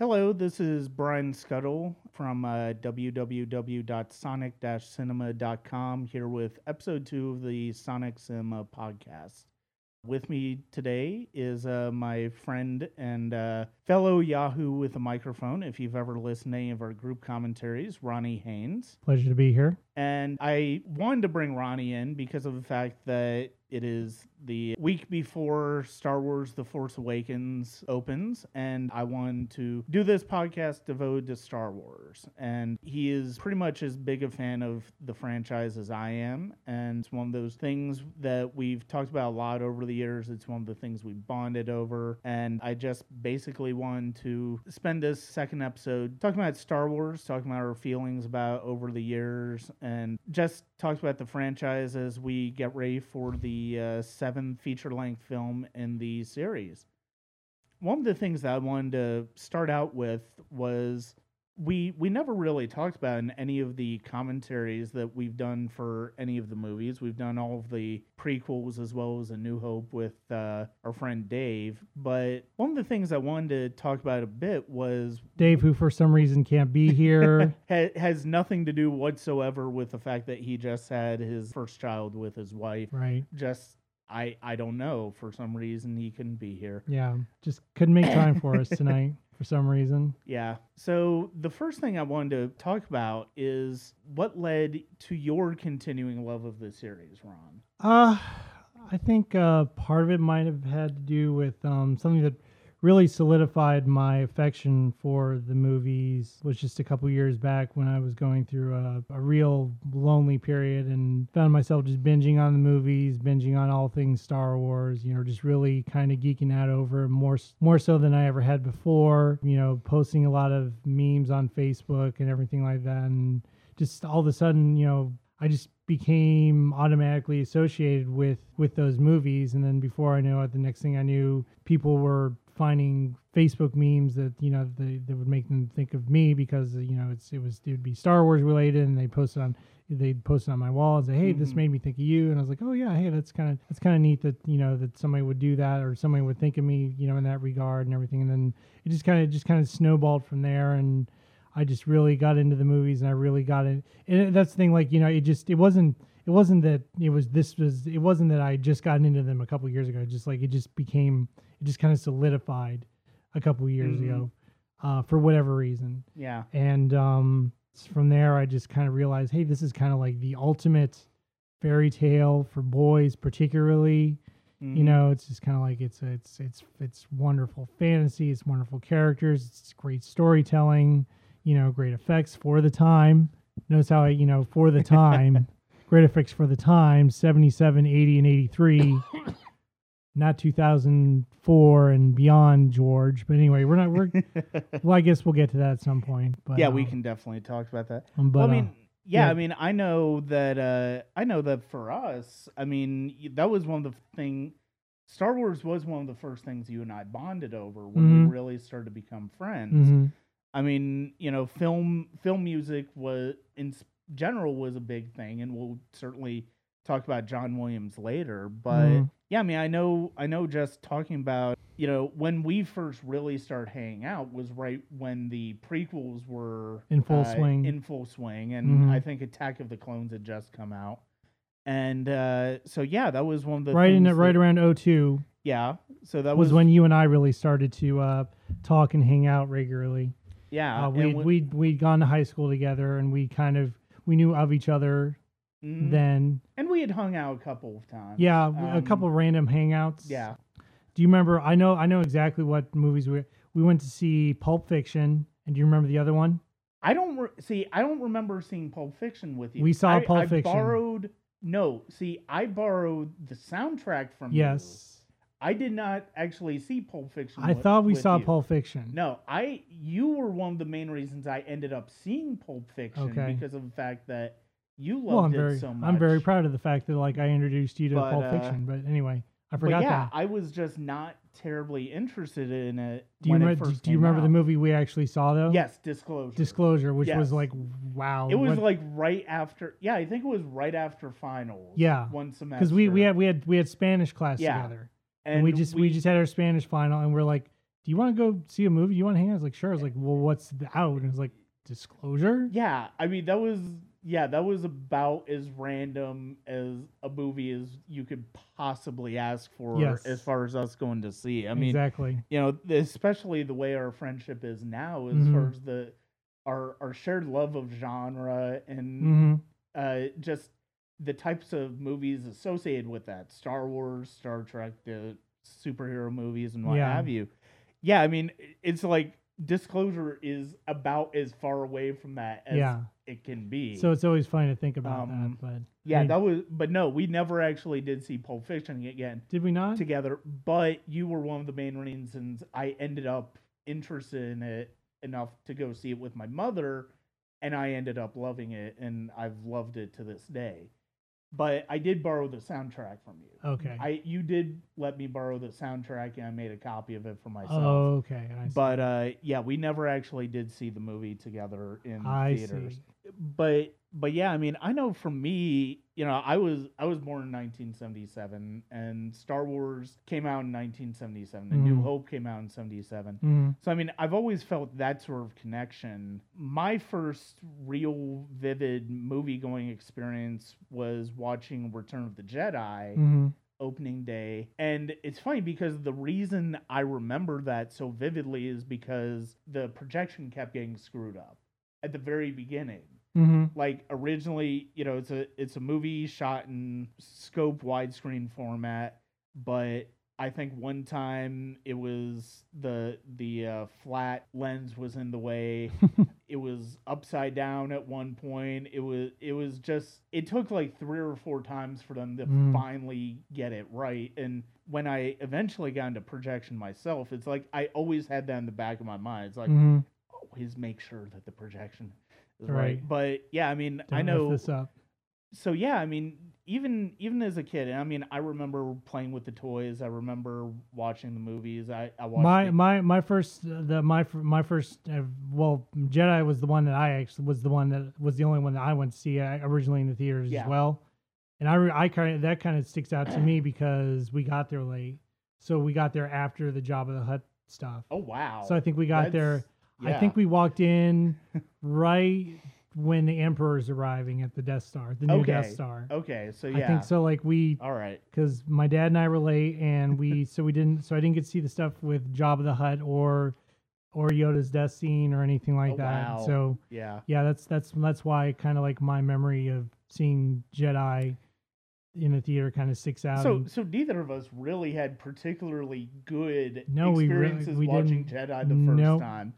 Hello, this is Brian Scuttle from uh, www.sonic-cinema.com here with episode two of the Sonic Cinema podcast. With me today is uh, my friend and uh, fellow Yahoo with a microphone. If you've ever listened to any of our group commentaries, Ronnie Haynes. Pleasure to be here. And I wanted to bring Ronnie in because of the fact that it is the week before Star Wars The Force Awakens opens, and I wanted to do this podcast devoted to Star Wars. And he is pretty much as big a fan of the franchise as I am. And it's one of those things that we've talked about a lot over the years. It's one of the things we bonded over. And I just basically wanted to spend this second episode talking about Star Wars, talking about our feelings about over the years, and just talk about the franchise as we get ready for the uh, seventh feature length film in the series. One of the things that I wanted to start out with was we we never really talked about in any of the commentaries that we've done for any of the movies. We've done all of the prequels as well as A New Hope with uh, our friend Dave. But one of the things I wanted to talk about a bit was Dave, who for some reason can't be here. ha- has nothing to do whatsoever with the fact that he just had his first child with his wife. right. Just I I don't know for some reason he couldn't be here. Yeah. Just couldn't make time for us tonight for some reason. Yeah. So the first thing I wanted to talk about is what led to your continuing love of the series, Ron. Uh I think uh, part of it might have had to do with um, something that really solidified my affection for the movies was just a couple years back when I was going through a, a real lonely period and found myself just binging on the movies, binging on all things Star Wars, you know, just really kind of geeking out over more more so than I ever had before, you know, posting a lot of memes on Facebook and everything like that. And just all of a sudden, you know, I just became automatically associated with with those movies. And then before I knew it the next thing I knew people were finding Facebook memes that you know they, that would make them think of me because you know it's it was it would be Star Wars related and they posted on they'd post it on my wall and say hey this Mhm. made me think of you and I was like oh yeah hey that's kind of that's kind of neat that you know that somebody would do that or somebody would think of me you know in that regard and everything and then it just kind of just kind of snowballed from there and I just really got into the movies and I really got it. And that's the thing, like, you know, it just, it wasn't, it wasn't that it was, this was, it wasn't that I just got into them a couple years ago. Just like, it just became, it just kind of solidified a couple years Mhm. ago uh, for whatever reason. Yeah. And um, from there, I just kind of realized, hey, this is kind of like the ultimate fairy tale for boys, particularly you Mhm. know it's just kind of like it's it's it's it's wonderful fantasy it's wonderful characters it's great storytelling you know great effects for the time notice how i you know for the time great effects for the time 77 80 and 83 not 2004 and beyond george but anyway we're not we're well i guess we'll get to that at some point but yeah, we uh, can definitely talk about that. um, but well, I uh, mean, yeah, yeah. I mean, I know that. Uh, I know that for us, I mean, that was one of the thing. Star Wars was one of the first things you and I bonded over when Mhm. we really started to become friends. mhm. I mean, you know, film film music was in general was a big thing, and we'll certainly talk about John Williams later. But Mhm. Yeah, I mean, I know, I know, just talking about you know when we first really started hanging out was right when the prequels were In full uh, swing. in full swing, and Mhm. I think Attack of the Clones had just come out. And uh, so yeah, that was one of the right in it right around 02 yeah. So that was was, when you and I really started to uh, talk and hang out regularly. yeah Uh, we we'd we'd gone to high school together, and we kind of we knew of each other mhm. then. and we had hung out a couple of times. Yeah, w- a Um, couple random hangouts. Yeah. Do you remember? I know I know exactly what movies we we went to see. Pulp Fiction, and do you remember the other one? I don't re- see. I don't remember seeing Pulp Fiction with you. We saw I, Pulp I Fiction. Borrowed no. See, I borrowed the soundtrack from you. Yes, I did not actually see Pulp Fiction. I with- thought we saw you. Pulp Fiction. No, I. You were one of the main reasons I ended up seeing Pulp Fiction Okay. because of the fact that you loved well, I'm it very so much. I'm very proud of the fact that like I introduced you to But, Pulp uh, Fiction. But anyway, I forgot yeah, that. I was just not terribly interested in it Do you it remember? Do you remember the movie we actually saw though? Yes, Disclosure. Disclosure, which Yes. was like wow. It was what- like right after. Yeah, I think it was right after finals. Yeah, one semester. because we we had we had we had Spanish class Yeah. together, and, we just we, we just had our Spanish final, and we're like, "Do you want to go see a movie? Do you want to hang out?" I was like, "Sure." I was like, "Well, what's the out?" And it was like, "Disclosure." Yeah, I mean that was yeah, that was about as random as a movie as you could possibly ask for Yes. as far as us going to see. I mean, exactly. you know, especially the way our friendship is now as Mhm. far as the our our shared love of genre and hmm uh just the types of movies associated with that. Star Wars, Star Trek, the superhero movies and what Yeah. have you. Yeah, I mean, it's like disclosure is about as far away from that as Yeah. It can be. So it's always fun to think about Um, that. But yeah, I mean, that was but no, we never actually did see Pulp Fiction again did we not? together, but you were one of the main reasons I ended up interested in it enough to go see it with my mother, and I ended up loving it, and I've loved it to this day. But I did borrow the soundtrack from you. Okay. I you did let me borrow the soundtrack, and I made a copy of it for myself. Oh, okay. But uh, yeah, we never actually did see the movie together in I theaters see. But but yeah, I mean, I know for me, you know, I was I was born in 1977, and Star Wars came out in 1977, and New Mhm. Hope came out in 77. Mhm. So I mean, I've always felt that sort of connection. My first real vivid movie going experience was watching Return of the Jedi Mhm. opening day. And it's funny because the reason I remember that so vividly is because the projection kept getting screwed up at the very beginning. Mhm. Like originally, you know, it's a it's a movie shot in scope widescreen format, but I think one time it was the the uh, flat lens was in the way. it was upside down at one point. It was it was just it took like three or four times for them to Mm. finally get it right. And when I eventually got into projection myself, it's like I always had that in the back of my mind. It's like Mhm. always make sure that the projection is Right. right. But yeah, I mean, I Don't know this up. so yeah, I mean, even even as a kid, I mean, I remember playing with the toys. I remember watching the movies. I I watched my the- my my first uh, the my my first uh, well Jedi was the one that I actually was the one that was the only one that I went to see uh, originally in the theaters Yeah. as well, and I re- I kind of that kind of sticks out to me because we got there late, so we got there after the Jabba the Hutt stuff. oh wow. So I think we got there. That's- I think we walked in right when the Emperor is arriving at the Death Star, the new Death Star. Okay, so yeah. I think so. Like we All right. because my dad and I were late, and we so we didn't so I didn't get to see the stuff with Jabba the Hutt or or Yoda's death scene or anything like Oh, that. wow. So Yeah. yeah, that's that's that's why kind of like my memory of seeing Jedi in the theater kind of sticks out. So and- so neither of us really had particularly good No, we really- experiences we watching Jedi the first time.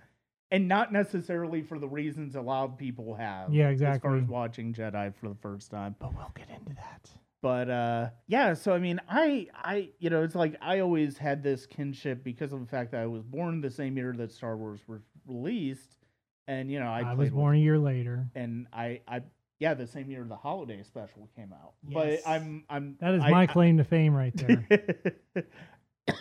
And not necessarily for the reasons a lot of people have. Yeah, exactly. As far as watching Jedi for the first time. but we'll get into that. but uh yeah so i mean i i you know it's like i always had this kinship because of the fact that i was born the same year that star wars was released and you know i, I, was with- born a year later. and i i yeah the same year the holiday special came out Yes. but i'm i'm That is I- my I- claim to fame right there.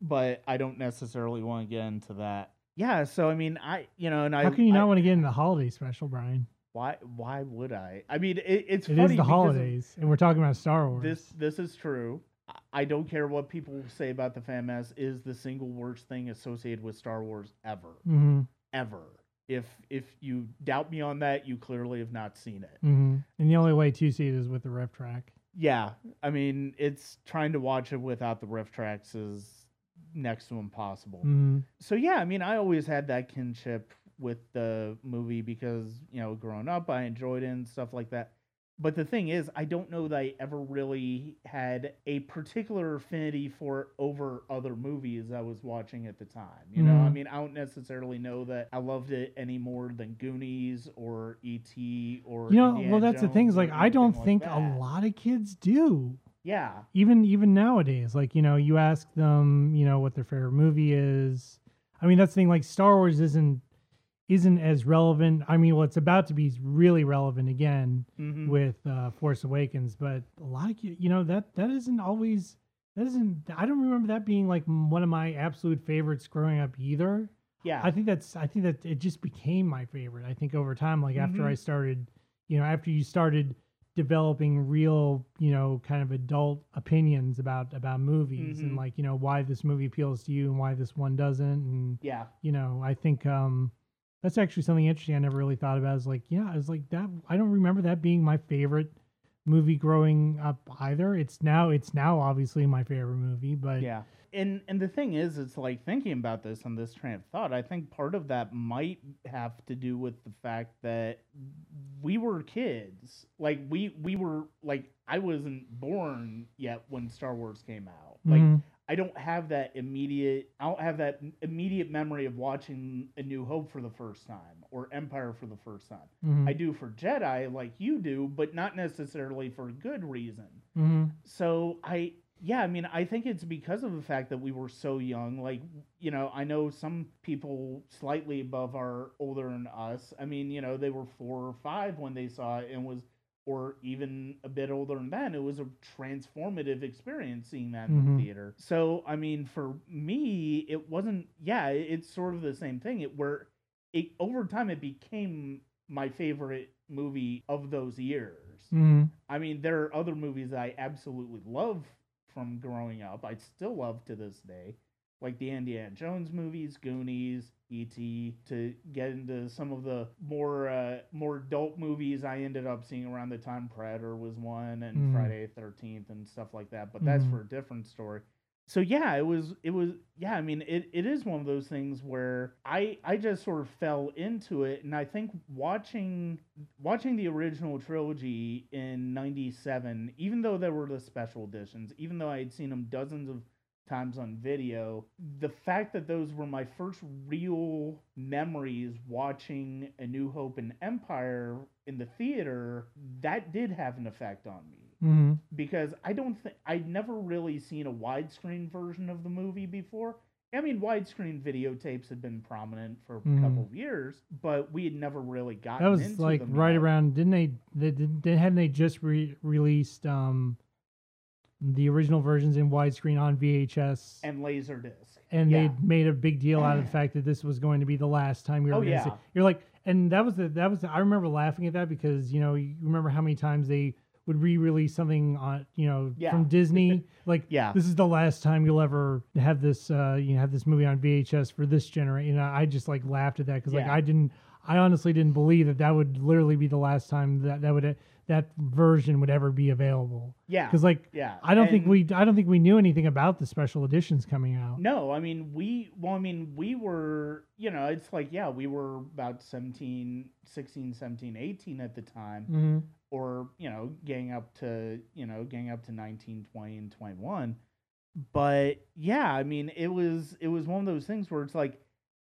but i don't necessarily want to get into that yeah so i mean i you know and i How can you I- not want to get in the holiday special, Brian? why why would i i mean it, it's It funny is the holidays, and we're talking about Star Wars. This this is true. I- don't care what people say about the fan mess is the single worst thing associated with Star Wars ever. hmm Ever. If if you doubt me on that, you clearly have not seen it. hmm And the only way to see it is with the ref track. Yeah. I mean, it's trying to watch it without the riff tracks is next to impossible. hmm So yeah, I mean, I always had that kinship with the movie because, you know, growing up I enjoyed it and stuff like that. But the thing is, I don't know that I ever really had a particular affinity for it over other movies I was watching at the time. You know, I Mhm. mean, I don't necessarily know that I loved it any more than Goonies or E.T. or You know, Indiana well, that's the thing. Is like I don't anything think like a lot of kids do. Yeah, Even even nowadays, like you know, you ask them, you know, what their favorite movie is. I mean, that's the thing. Like Star Wars isn't isn't as relevant. I mean, well, it's about to be really relevant again Mhm. with uh, Force Awakens, but a lot of you know that that isn't always that isn't. I don't remember that being like one of my absolute favorites growing up either. yeah. I think that's I think that it just became my favorite. I think over time, like after Mhm. I started, you know, after you started developing real, you know, kind of adult opinions about about movies Mhm. and like, you know, why this movie appeals to you and why this one doesn't and Yeah. you know, I think um that's actually something interesting I never really thought about. Is like, yeah, I was like that I don't remember that being my favorite movie growing up either. It's now it's now obviously my favorite movie, but Yeah. And and the thing is, it's like thinking about this on this train of thought. I think part of that might have to do with the fact that we were kids. Like we we were like I wasn't born yet when Star Wars came out. Like Mhm. I don't have that immediate I don't have that immediate memory of watching A New Hope for the first time or Empire for the first time. Mhm. I do for Jedi like you do, but not necessarily for a good reason. Mhm. So I yeah, I mean, I think it's because of the fact that we were so young. Like, you know, I know some people slightly above our older than us. I mean, you know, they were four or five when they saw it and was or even a bit older than that. It was a transformative experience seeing that in Mhm. the theater. So, I mean, for me, it wasn't yeah, it's sort of the same thing. It where it over time it became my favorite movie of those years. Mhm. I mean, there are other movies I absolutely love from growing up. I still love to this day, like the Indiana Jones movies, Goonies, E.T. To get into some of the more uh, more adult movies I ended up seeing around the time Predator was one, and Mm. Friday the Thirteenth and stuff like that. But that's Mhm. for a different story. So yeah, it was it was yeah, I mean it, it is one of those things where I I just sort of fell into it and I think watching watching the original trilogy in 97 even though there were the special editions, even though I had seen them dozens of times on video, the fact that those were my first real memories watching A New Hope and Empire in the theater, that did have an effect on me Mhm. because I don't think I'd never really seen a widescreen version of the movie before. I mean, widescreen videotapes had been prominent for a Mhm. couple of years, but we had never really gotten That was like right yet. around didn't they they, they hadn't they just re- released um the original versions in widescreen on VHS and Laserdisc. and yeah. they made a big deal out of the fact that this was going to be the last time we were Oh, going to see. yeah. You're like, and that was the that was the, I remember laughing at that because you know you remember how many times they would re-release something on you know Yeah. from Disney like Yeah. this is the last time you'll ever have this uh you know have this movie on VHS for this generation. You know, I just like laughed at that because like I didn't I honestly didn't believe that that would literally be the last time that that would that version would ever be available Yeah. because like yeah. I don't think we I don't think we knew anything about the special editions coming out. No, I mean we well I mean we were, you know, it's like yeah, we were about 17, 16, 17, 18 at the time hmm or, you know, getting up to, you know, getting up to 19, 20 and 21. But yeah, I mean, it was it was one of those things where it's like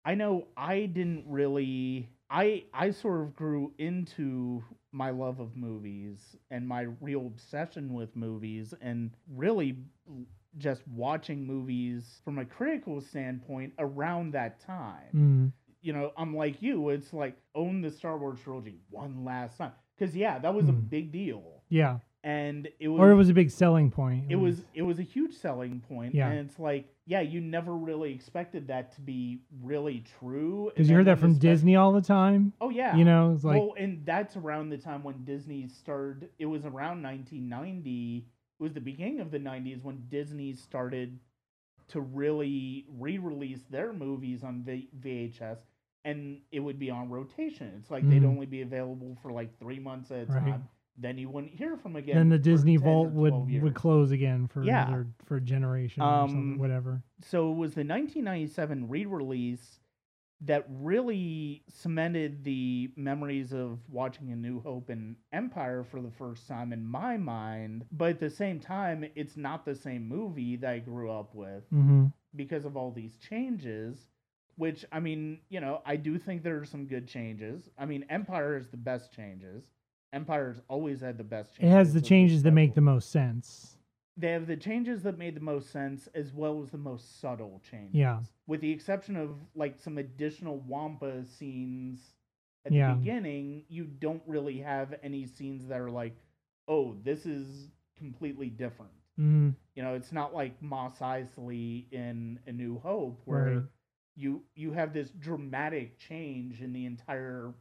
I know I didn't really I I sort of grew into my love of movies and my real obsession with movies and really just watching movies from a critical standpoint around that time mm you know, I'm like you. It's like own the Star Wars trilogy one last time because yeah, that was a Mhm. big deal, Yeah. And it was or it was a big selling point. it was it was a huge selling point, Yeah. and it's like yeah, you never really expected that to be really true because you heard that from Disney all the time. Oh yeah, You know, it's like well, and that's around the time when Disney started. It was around 1990. It was the beginning of the 90s when Disney started to really re-release their movies on v- VHS, and it would be on rotation. It's like they'd Mhm. only be available for like three months at a Right. time. Then you wouldn't hear from again. then the Disney Vault would years. would close again for Yeah. another for a generation or something, Um, whatever. so it was the 1997 re-release that really cemented the memories of watching A New Hope and Empire for the first time in my mind. But at the same time, it's not the same movie that I grew up with hmm because of all these changes. Which I mean, you know, I do think there are some good changes. I mean, Empire is the best changes. Empire's always had the best It has the changes that make the most sense. they have the changes that made the most sense as well as the most subtle changes. Yeah. With the exception of like some additional Wampa scenes at Yeah. the beginning, you don't really have any scenes that are like, oh, this is completely different. hmm You know, it's not like Mos Eisley in A New Hope where Right. you you have this dramatic change in the entire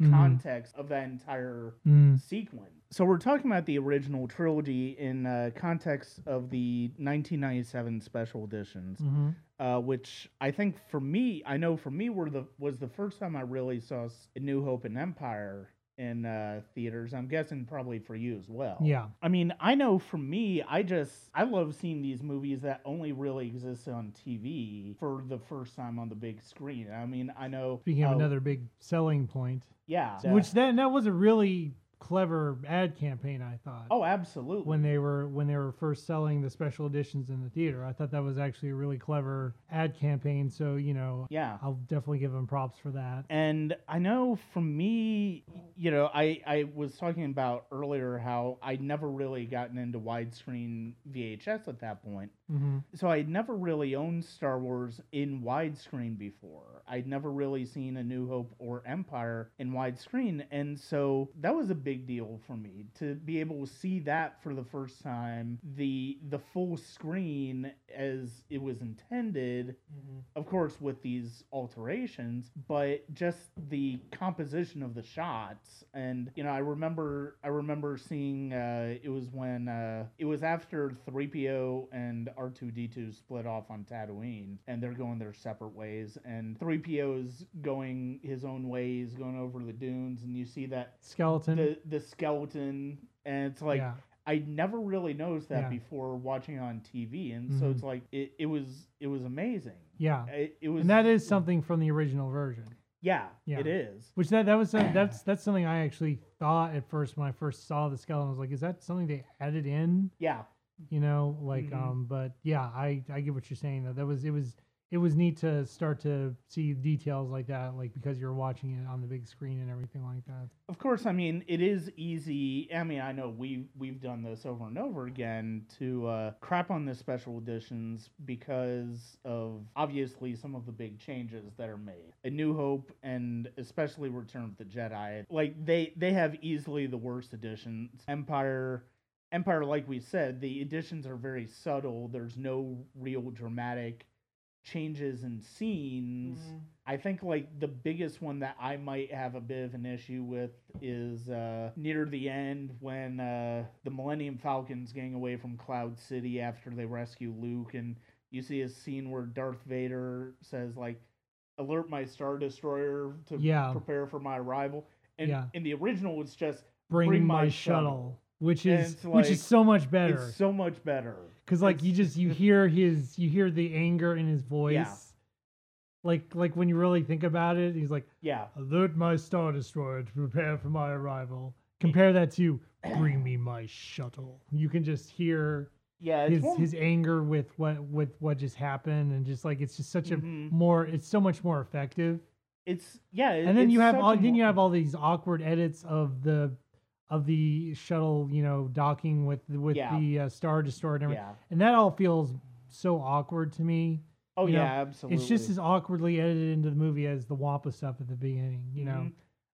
Mhm. context of that entire Mm. sequence. So we're talking about the original trilogy in uh, context of the 1997 special editions, hmm uh, which I think for me, I know for me, were the was the first time I really saw New Hope and Empire in uh, theaters. I'm guessing probably for you as well. Yeah. I mean, I know for me, I just I love seeing these movies that only really exist on TV for the first time on the big screen. I mean, I know Speaking of how- another big selling point, yeah, which that that was a really clever ad campaign, I thought. oh, absolutely. when they were when they were first selling the special editions in the theater. I thought that was actually a really clever ad campaign. So you know, yeah, I'll definitely give them props for that. And I know for me, you know, I, I was talking about earlier how I'd never really gotten into widescreen VHS at that point. hmm So I'd never really owned Star Wars in widescreen before. I'd never really seen A New Hope or Empire in widescreen. And so that was a big deal for me to be able to see that for the first time, the the full screen as it was intended, mm-hmm. of course with these alterations, but just the composition of the shots. And you know, I remember I remember seeing uh, it was when uh, it was after 3PO and R2D2 split off on Tatooine and they're going their separate ways and 3 3PO's going his own way, he's going over the dunes and you see that skeleton the, the skeleton and it's like yeah. I never really noticed that yeah. before watching on TV, and mm-hmm. so it's like it, it was it was amazing. Yeah, it, it was, and that is something from the original version. Yeah, yeah, it is. Which that that was some, that's that's something I actually thought at first when I first saw the skeleton. I was like, is that something they added in? Yeah, you know, like mm-hmm. um, but yeah, I I get what you're saying That That was it was it was neat to start to see details like that, like because you're watching it on the big screen and everything like that. of course. I mean, it is easy. I mean, I know we we've done this over and over again to uh, crap on the special editions because of obviously some of the big changes that are made. A New Hope and especially Return of the Jedi, like they they have easily the worst editions. Empire. Empire, like we said, the editions are very subtle. There's no real dramatic changes in scenes. I think like the biggest one that I might have a bit of an issue with is uh, near the end when uh, the Millennium Falcon's getting away from Cloud City after they rescue Luke, and you see a scene where Darth Vader says like, "Alert my Star Destroyer to Yeah. prepare for my arrival." And Yeah. in the original, it's just Bring, Bring my, my shuttle, shuttle. which And is it's which is so much better. it's so much better. Because like you just you hear his you hear the anger in his voice. Like like when you really think about it, he's like, Yeah, "Alert my star destroyer to prepare for my arrival." Compare that to "Bring me my shuttle." You can just hear yeah. His his anger with what with what just happened, and just like it's just such a Mhm. more it's so much more effective. It's yeah. it- and then you have all a then you have all these awkward edits of the of the shuttle, you know, docking with with Yeah. the uh, star destroyer and everything yeah. and that all feels so awkward to me. Oh you know, yeah, absolutely. It's just as awkwardly edited into the movie as the Wampa stuff at the beginning. You know, Mhm.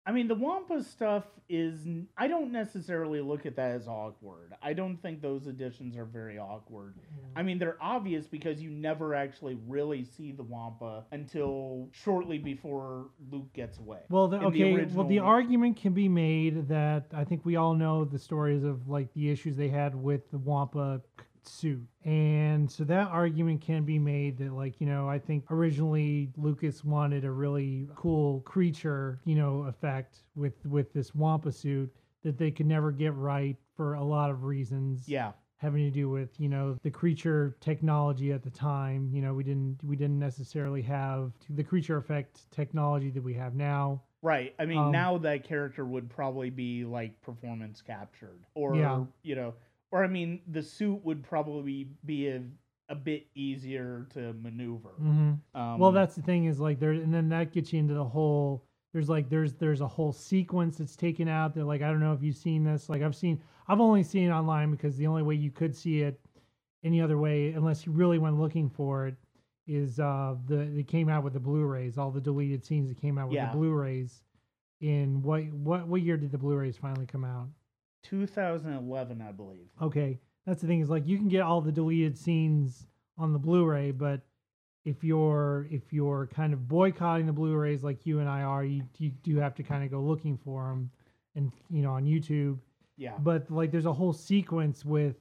I mean, the Wampa stuff is. I don't necessarily look at that as awkward. I don't think those additions are very awkward. I mean, they're obvious because you never actually really see the Wampa until shortly before Luke gets away. well, the, in the well, the argument can be made that I think we all know the stories of like the issues they had with the Wampa suit, and so that argument can be made that like you know I think originally Lucas wanted a really cool creature you know effect with with this Wampa suit that they could never get right for a lot of reasons. Yeah. having to do with you know the creature technology at the time you know we didn't we didn't necessarily have the creature effect technology that we have now Right. I mean, Um, now that character would probably be like performance captured, or Yeah. you know, or I mean, the suit would probably be a, a bit easier to maneuver. hmm Um, well that's the thing is like there and then that gets you into the whole there's like there's there's a whole sequence that's taken out that like i don't know if you've seen this like i've seen i've only seen it online because the only way you could see it any other way unless you really went looking for it is uh the it came out with the blu-rays all the deleted scenes that came out with Yeah. the blu-rays in what what what year did the blu-rays finally come out 2011, I believe. okay that's the thing is like you can get all the deleted scenes on the blu-ray but if you're if you're kind of boycotting the Blu-rays like you and I are, you you do have to kind of go looking for them, and you know on YouTube. Yeah. But like, there's a whole sequence with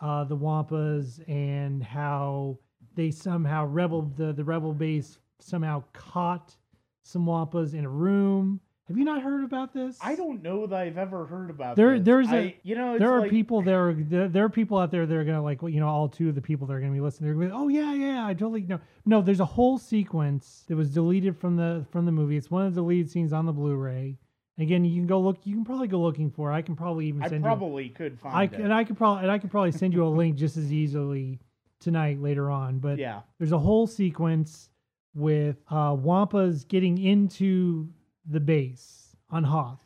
uh, the Wampas and how they somehow rebel the the rebel base somehow caught some Wampas in a room. Have you not heard about this? I don't know that I've ever heard about There- this. there's a- I- you know, there are like, people there, there. There are people out there that are gonna like, well, you know, all two of the people that are gonna be listening. They're gonna be, oh yeah, yeah, I totally know. No, there's a whole sequence that was deleted from the from the movie. It's one of the deleted scenes on the Blu-ray. Again, you can go look. You can probably go looking for. it. I can probably even I send you. probably could find I it. and I could probably and I could probably send you a link just as easily tonight later on. But yeah. there's a whole sequence with uh, Wampas getting into the base on Hoth,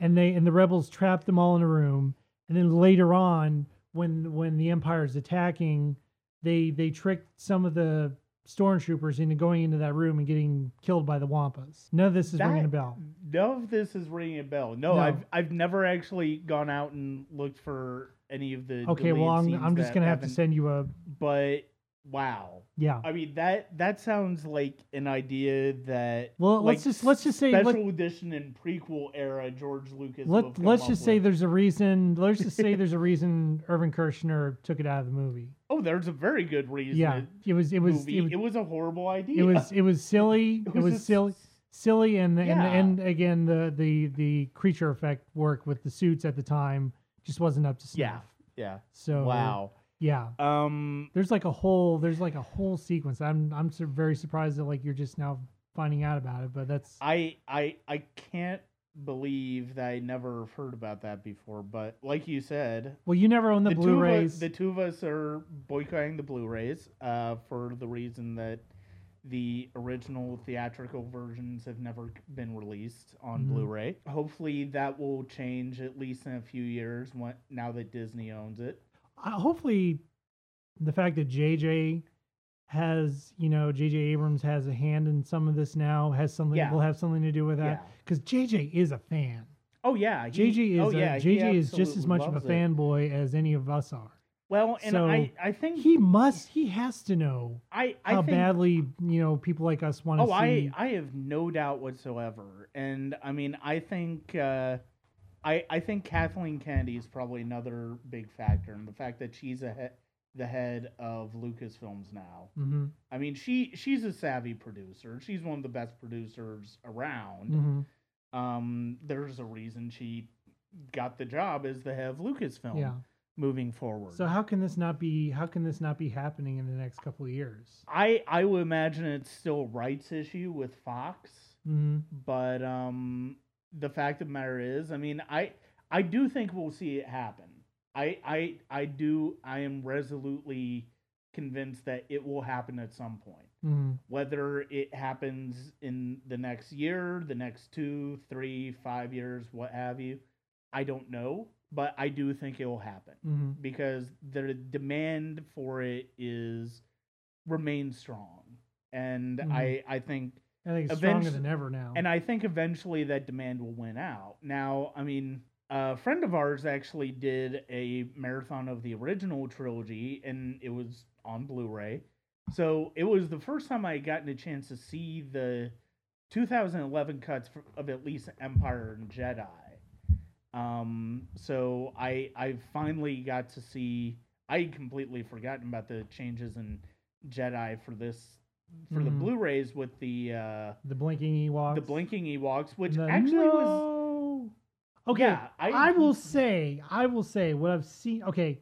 and they and the rebels trap them all in a room. And then later on, when when the Empire is attacking, they they trick some of the stormtroopers into going into that room and getting killed by the Wampas. None of this is ringing a bell. None of this is ringing a bell. No, No. I've I've never actually gone out and looked for any of the. Okay, well I'm I'm just gonna have to send you a But wow, yeah. I mean that that sounds like an idea that. Well, let's just let's just say let, special edition and prequel era George Lucas. let let's just say with. there's a reason. Let's just say there's a reason Irvin Kershner took it out of the movie. Oh, there's a very good reason. Yeah, it- it was it was it was a horrible idea. it was it was silly. It was, a s- silly silly and and, Yeah. and again the the the creature effect work with the suits at the time just wasn't up to snuff. Yeah. Yeah. So Wow. Yeah. Um. There's like a whole there's like a whole sequence. I'm I'm very surprised that like you're just now finding out about it, but that's I I I can't believe that I never heard about that before. But like you said, well you never owned the, the two, of us, Blu-rays. the two of us are boycotting the Blu-rays uh, for the reason that the original theatrical versions have never been released on Mhm. Blu-ray. Hopefully, that will change at least in a few years. When, now that Disney owns it. Hopefully the fact that JJ has, you know, JJ Abrams has a hand in some of this now has something Yeah. will have something to do with that cuz JJ is a fan. Oh yeah. he- JJ is oh, a, yeah, JJ is just as much of a it. fanboy as any of us are. Well, and So, I I think He must he has to know I I how think, badly, you know, people like us want to Oh, see I I have no doubt whatsoever, and I mean I think uh, I I think Kathleen Kennedy is probably another big factor, and the fact that she's a he- the head of Lucasfilms now. Mhm, I mean she she's a savvy producer. She's one of the best producers around. mhm. Um, there's a reason she got the job as the head of Lucasfilm. Yeah. Moving forward. So how can this not be how can this not be happening in the next couple of years? I I would imagine it's still rights issue with Fox. Mhm. but um the fact of the matter is i mean i i do think we'll see it happen i i i do i am resolutely convinced that it will happen at some point Mhm. whether it happens in the next year the next two three five years what have you i don't know but i do think it will happen Mhm. because the demand for it is remains strong and Mhm. i i think I think it's stronger than ever now. and I think eventually that demand will win out. Now, I mean, a friend of ours actually did a marathon of the original trilogy, and it was on Blu-ray. So it was the first time I had gotten a chance to see the 2011 cuts of at least Empire and Jedi. Um, so I I finally got to see. I had completely forgotten about the changes in Jedi for this for the Mhm. Blu-rays with the. Uh, the blinking Ewoks. the blinking Ewoks, which The- actually was. Okay, Yeah, I, I- will say, I will say what I've seen. Okay,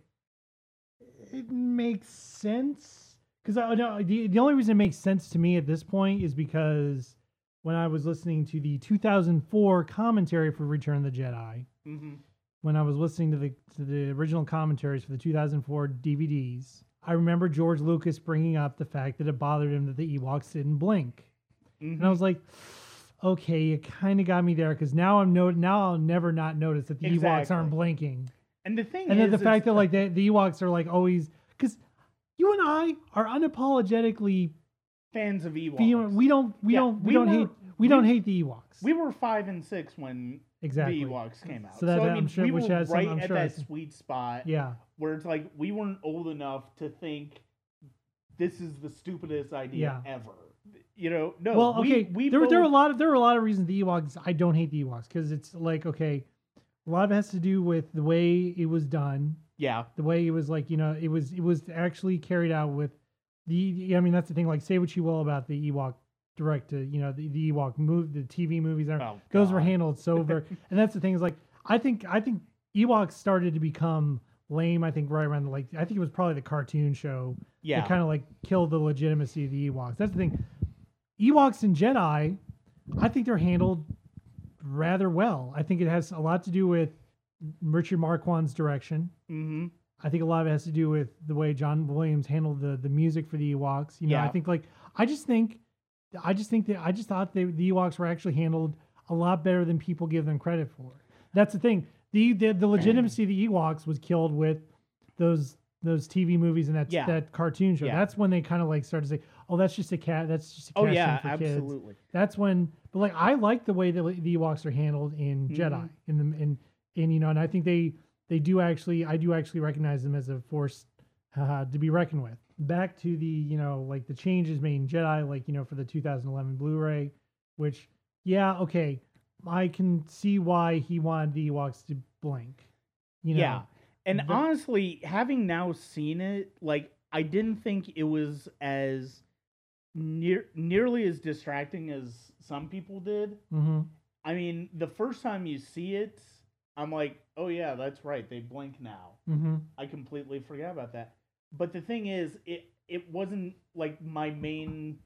it makes sense because I know the the only reason it makes sense to me at this point is because when I was listening to the 2004 commentary for Return of the Jedi, Mhm. when I was listening to the to the original commentaries for the 2004 DVDs, I remember George Lucas bringing up the fact that it bothered him that the Ewoks didn't blink. And I Mhm. was like, okay, you kind of got me there because now I'm no now I'll never not notice that the Ewoks aren't blinking, and the thing and is, then the fact that like the, the Ewoks are like always because you and I are unapologetically fans of Ewoks, we don't we Yeah, don't we, we don't were- hate we, we- don't hate the Ewoks we were five and six when exactly the Ewoks came out. So that- I I'm mean, sure- we which were has some- right I'm at sure that some- sweet spot yeah where it's like we weren't old enough to think this is the stupidest idea ever. You know, no. well, we- okay. we there, were- there are a lot of there are a lot of reasons the Ewoks. I don't hate the Ewoks because it's like okay, a lot of it has to do with the way it was done, Yeah, the way it was like you know it was it was actually carried out with the. I mean that's the thing. Like say what you will about the Ewok direct to you know the, the Ewok move the TV movies. Oh, those were handled so very. and that's the thing is like I think I think Ewoks started to become lame. I think right around the, like I think it was probably the cartoon show yeah, that kind of like killed the legitimacy of the Ewoks. That's the thing. Ewoks and Jedi, I think they're handled rather well. I think it has a lot to do with Richard Marquand's direction. hmm I think a lot of it has to do with the way John Williams handled the the music for the Ewoks. You know, I think like I just think I just think that I just thought they, the Ewoks were actually handled a lot better than people give them credit for. That's the thing. The the, the legitimacy of the Ewoks was killed with those those TV movies and that Yeah. that cartoon show. Yeah. That's when they kind of like started to say, "Oh, that's just a cat. That's just a Oh cat yeah, for kids." absolutely. That's when, but like I like the way that the Ewoks are handled in Jedi, Mhm. in the in and you know, and I think they they do actually, I do actually recognize them as a force uh, to be reckoned with. Back to the you know like the changes made in Jedi, like you know for the 2011 Blu-ray, which yeah, okay, I can see why he wanted the Ewoks to blink. You know, Yeah. And the- honestly, having now seen it, like I didn't think it was as near nearly as distracting as some people did. hmm I mean, the first time you see it, I'm like, "Oh yeah, that's right. They blink now." hmm I completely forgot about that. But the thing is, it it wasn't like my main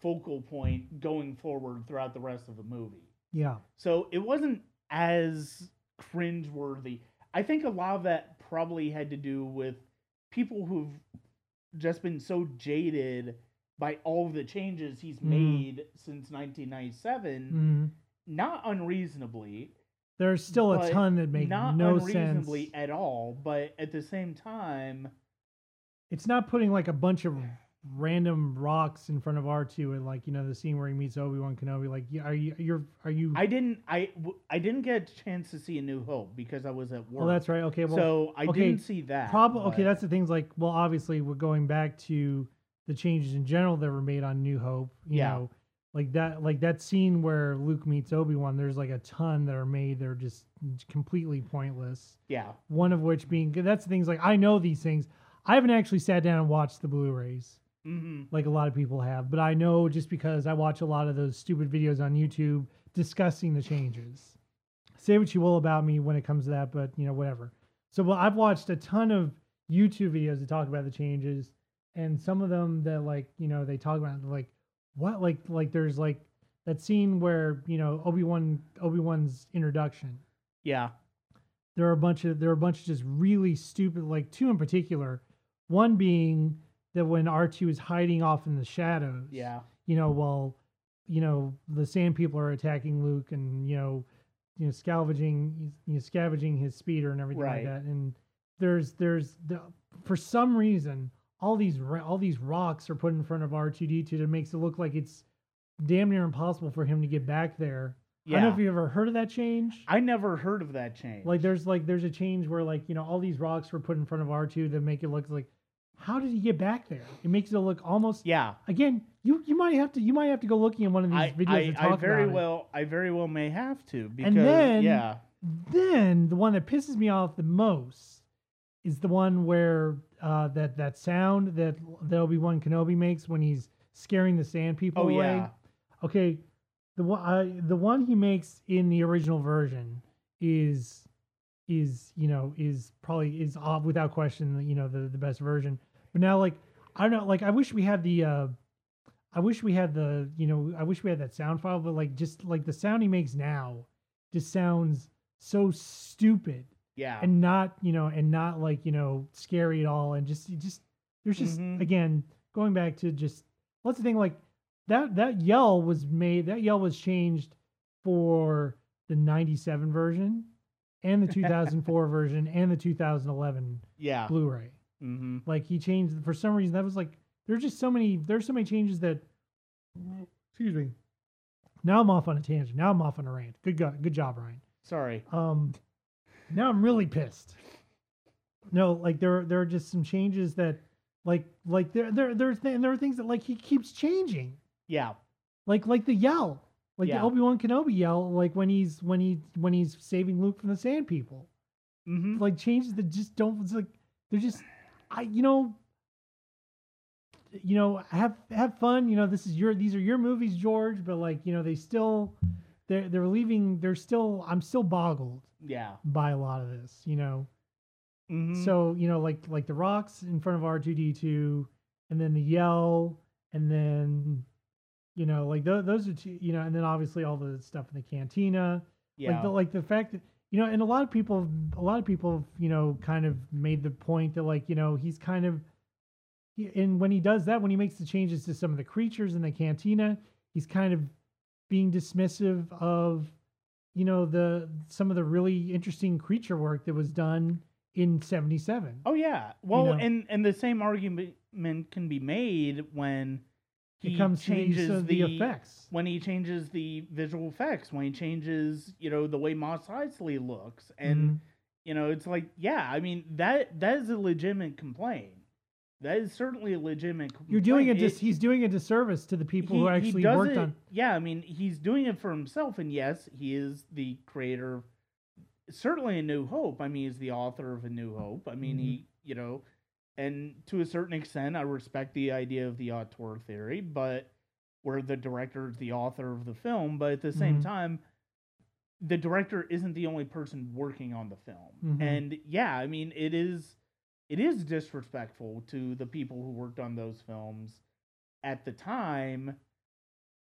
focal point going forward throughout the rest of the movie. yeah, So it wasn't as cringeworthy. I think a lot of that probably had to do with people who've just been so jaded by all of the changes he's Mhm. made since 1997, hmm not unreasonably, there's still a ton that make not no sense. unreasonably at all, but at the same time, it's not putting like a bunch of random rocks in front of R2 and like you know the scene where he meets Obi-Wan Kenobi like are you you're are you I didn't I I didn't get a chance to see A New Hope because I was at work. well that's right okay well so I okay, didn't see that. probably okay that's the things like well obviously we're going back to the changes in general that were made on New Hope you Yeah. know like that like that scene where Luke meets Obi-Wan there's like a ton that are made that are just completely pointless yeah. one of which being that's the things like I know these things I haven't actually sat down and watched the Blu-rays hmm like a lot of people have. But I know just because I watch a lot of those stupid videos on YouTube discussing the changes. Say what you will about me when it comes to that, but you know, whatever. So well, I've watched a ton of YouTube videos that talk about the changes, and some of them that like, you know, they talk about like what like like there's like that scene where, you know, Obi-Wan Obi-Wan's introduction. Yeah. There are a bunch of there are a bunch of just really stupid like two in particular. One being that when R2 is hiding off in the shadows Yeah. you know, while you know the Sand People are attacking Luke and you know, you know, scavenging, you know, scavenging his speeder and everything Right. like that. And there's there's the, for some reason all these all these rocks are put in front of R two D two that makes it look like it's damn near impossible for him to get back there. Yeah. I don't know if you ever heard of that change. I never heard of that change. Like there's like there's a change where like you know all these rocks were put in front of R two that make it look like how did he get back there? It makes it look almost yeah. again, you you might have to you might have to go looking at one of these I, videos I, to I very about it. well I very well may have to because then- yeah. Then the one that pisses me off the most is the one where uh, that that sound that that Obi Wan Kenobi makes when he's scaring the Sand People Oh away. yeah. Okay, the one I the one he makes in the original version is is you know is probably is uh, without question you know the the best version. But now like I don't know like I wish we had the uh I wish we had the you know I wish we had that sound file but like just like the sound he makes now just sounds so stupid Yeah. and not you know and not like you know scary at all and just just there's just Mhm. again going back to just what's the thing like that that yell was made that yell was changed for the 97 version and the 2004 version and the 2011 yeah. blu-ray hmm like he changed for some reason that was like there's just so many there's so many changes that excuse me now i'm off on a tangent now i'm off on a rant good go, good job ryan Sorry. um, now I'm really pissed. No, like there there are just some changes that like like there there there's th- there are things that like he keeps changing. Yeah. Like like the yell. Like Yeah. the Obi Wan Kenobi yell, like when he's when he when he's saving Luke from the Sand People. Mm-hmm. Like changes that just don't. It's like they're just, I you know, you know have have fun. You know this is your these are your movies, George. But like you know they still they're they're leaving. They're still I'm still boggled Yeah. by a lot of this. You know. Mhm. So you know, like like the rocks in front of R two D two, and then the yell, and then you know, like th- those are two. You know, and then obviously all the stuff in the cantina. yeah. Like the like the fact that you know, and a lot of people, a lot of people, you know, kind of made the point that like you know he's kind of, he- and when he does that, when he makes the changes to some of the creatures in the cantina, he's kind of being dismissive of, you know, the some of the really interesting creature work that was done in '77. oh yeah. Well, know. and and the same argument can be made when he changes uh, the, effects. when he changes the visual effects, when he changes, you know, the way Mos Eisley looks, and Mhm. you know, it's like, yeah, I mean that that is a legitimate complaint. That is certainly a legitimate. Complaint. you're doing a It- he's doing a disservice to the people who he- he actually worked it- on. Yeah, I mean, he's doing it for himself, and yes, he is the creator. Certainly, A New Hope. I mean, he's the author of A New Hope. I mean, Mhm. he, you know, and to a certain extent, I respect the idea of the auteur theory, but where the director is the author of the film, but at the same Mhm. time, the director isn't the only person working on the film. Mhm. And yeah, I mean, it is it is disrespectful to the people who worked on those films at the time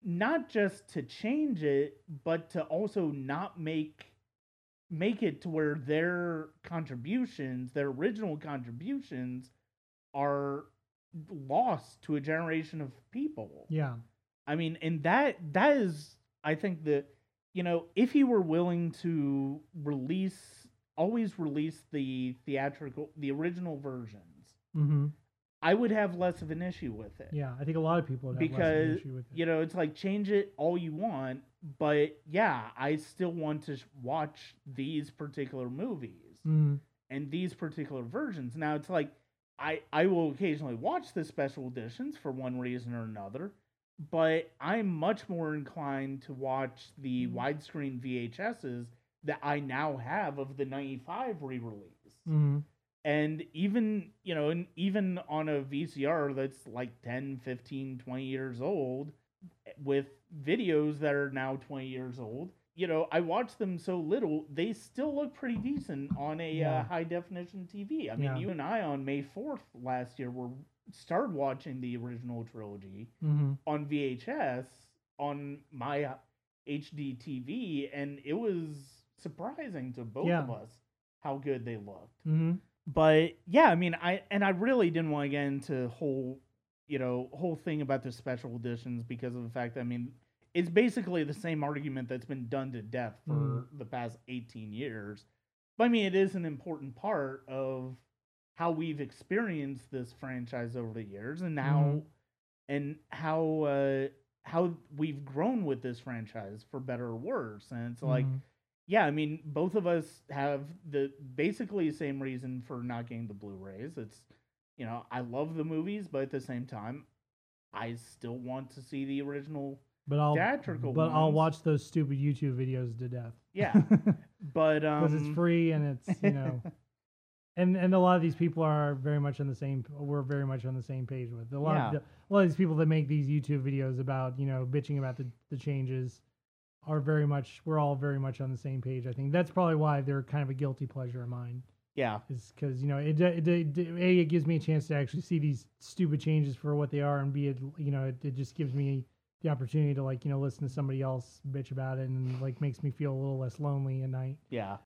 not just to change it but to also not make make it to where their contributions their original contributions are lost to a generation of people Yeah. I mean, and that that is, I think that you know, if he were willing to release, always release the theatrical, the original versions, hmm I would have less of an issue with it. Yeah. I think a lot of people would have less of an because issue with it. you know, it's like change it all you want, but yeah, I still want to watch these particular movies Mhm. and these particular versions. Now it's like I I will occasionally watch the special editions for one reason or another, but I'm much more inclined to watch the Mm. widescreen VHSs that I now have of the 95 re-release. Mhm. And even, you know, and even on a VCR that's like 10, 15, 20 years old with videos that are now 20 years old, you know, I watch them so little, they still look pretty decent on a Yeah. uh, high definition TV. I mean, Yeah. you and I on May 4th last year were started watching the original trilogy Mhm. on VHS on my uh, HD TV, and it was surprising to both Yeah. of us how good they looked Mhm. But yeah i mean i and i really didn't want to get into whole you know whole thing about the special editions because of the fact that i mean it's basically the same argument that's been done to death for the past 18 years but i mean it is an important part of how we've experienced this franchise over the years and how Mhm. and how uh how we've grown with this franchise for better or worse and it's like Mhm. Yeah, I mean, both of us have the basically the same reason for not getting the Blu-rays. It's you know, I love the movies, but at the same time, I still want to see the original. but I'll theatrical but I'll watch those stupid YouTube videos to death. Yeah, but um, because it's free and it's you know, and and a lot of these people are very much on the same. We're very much on the same page with a lot Yeah. of the, a lot of these people that make these YouTube videos about you know bitching about the the changes are very much. We're all very much on the same page. I think that's probably why they're kind of a guilty pleasure of mine. yeah, is because you know it, it, it, it- a it gives me a chance to actually see these stupid changes for what they are and b it you know it, it just gives me the opportunity to like you know listen to somebody else bitch about it and like makes me feel a little less lonely at night yeah,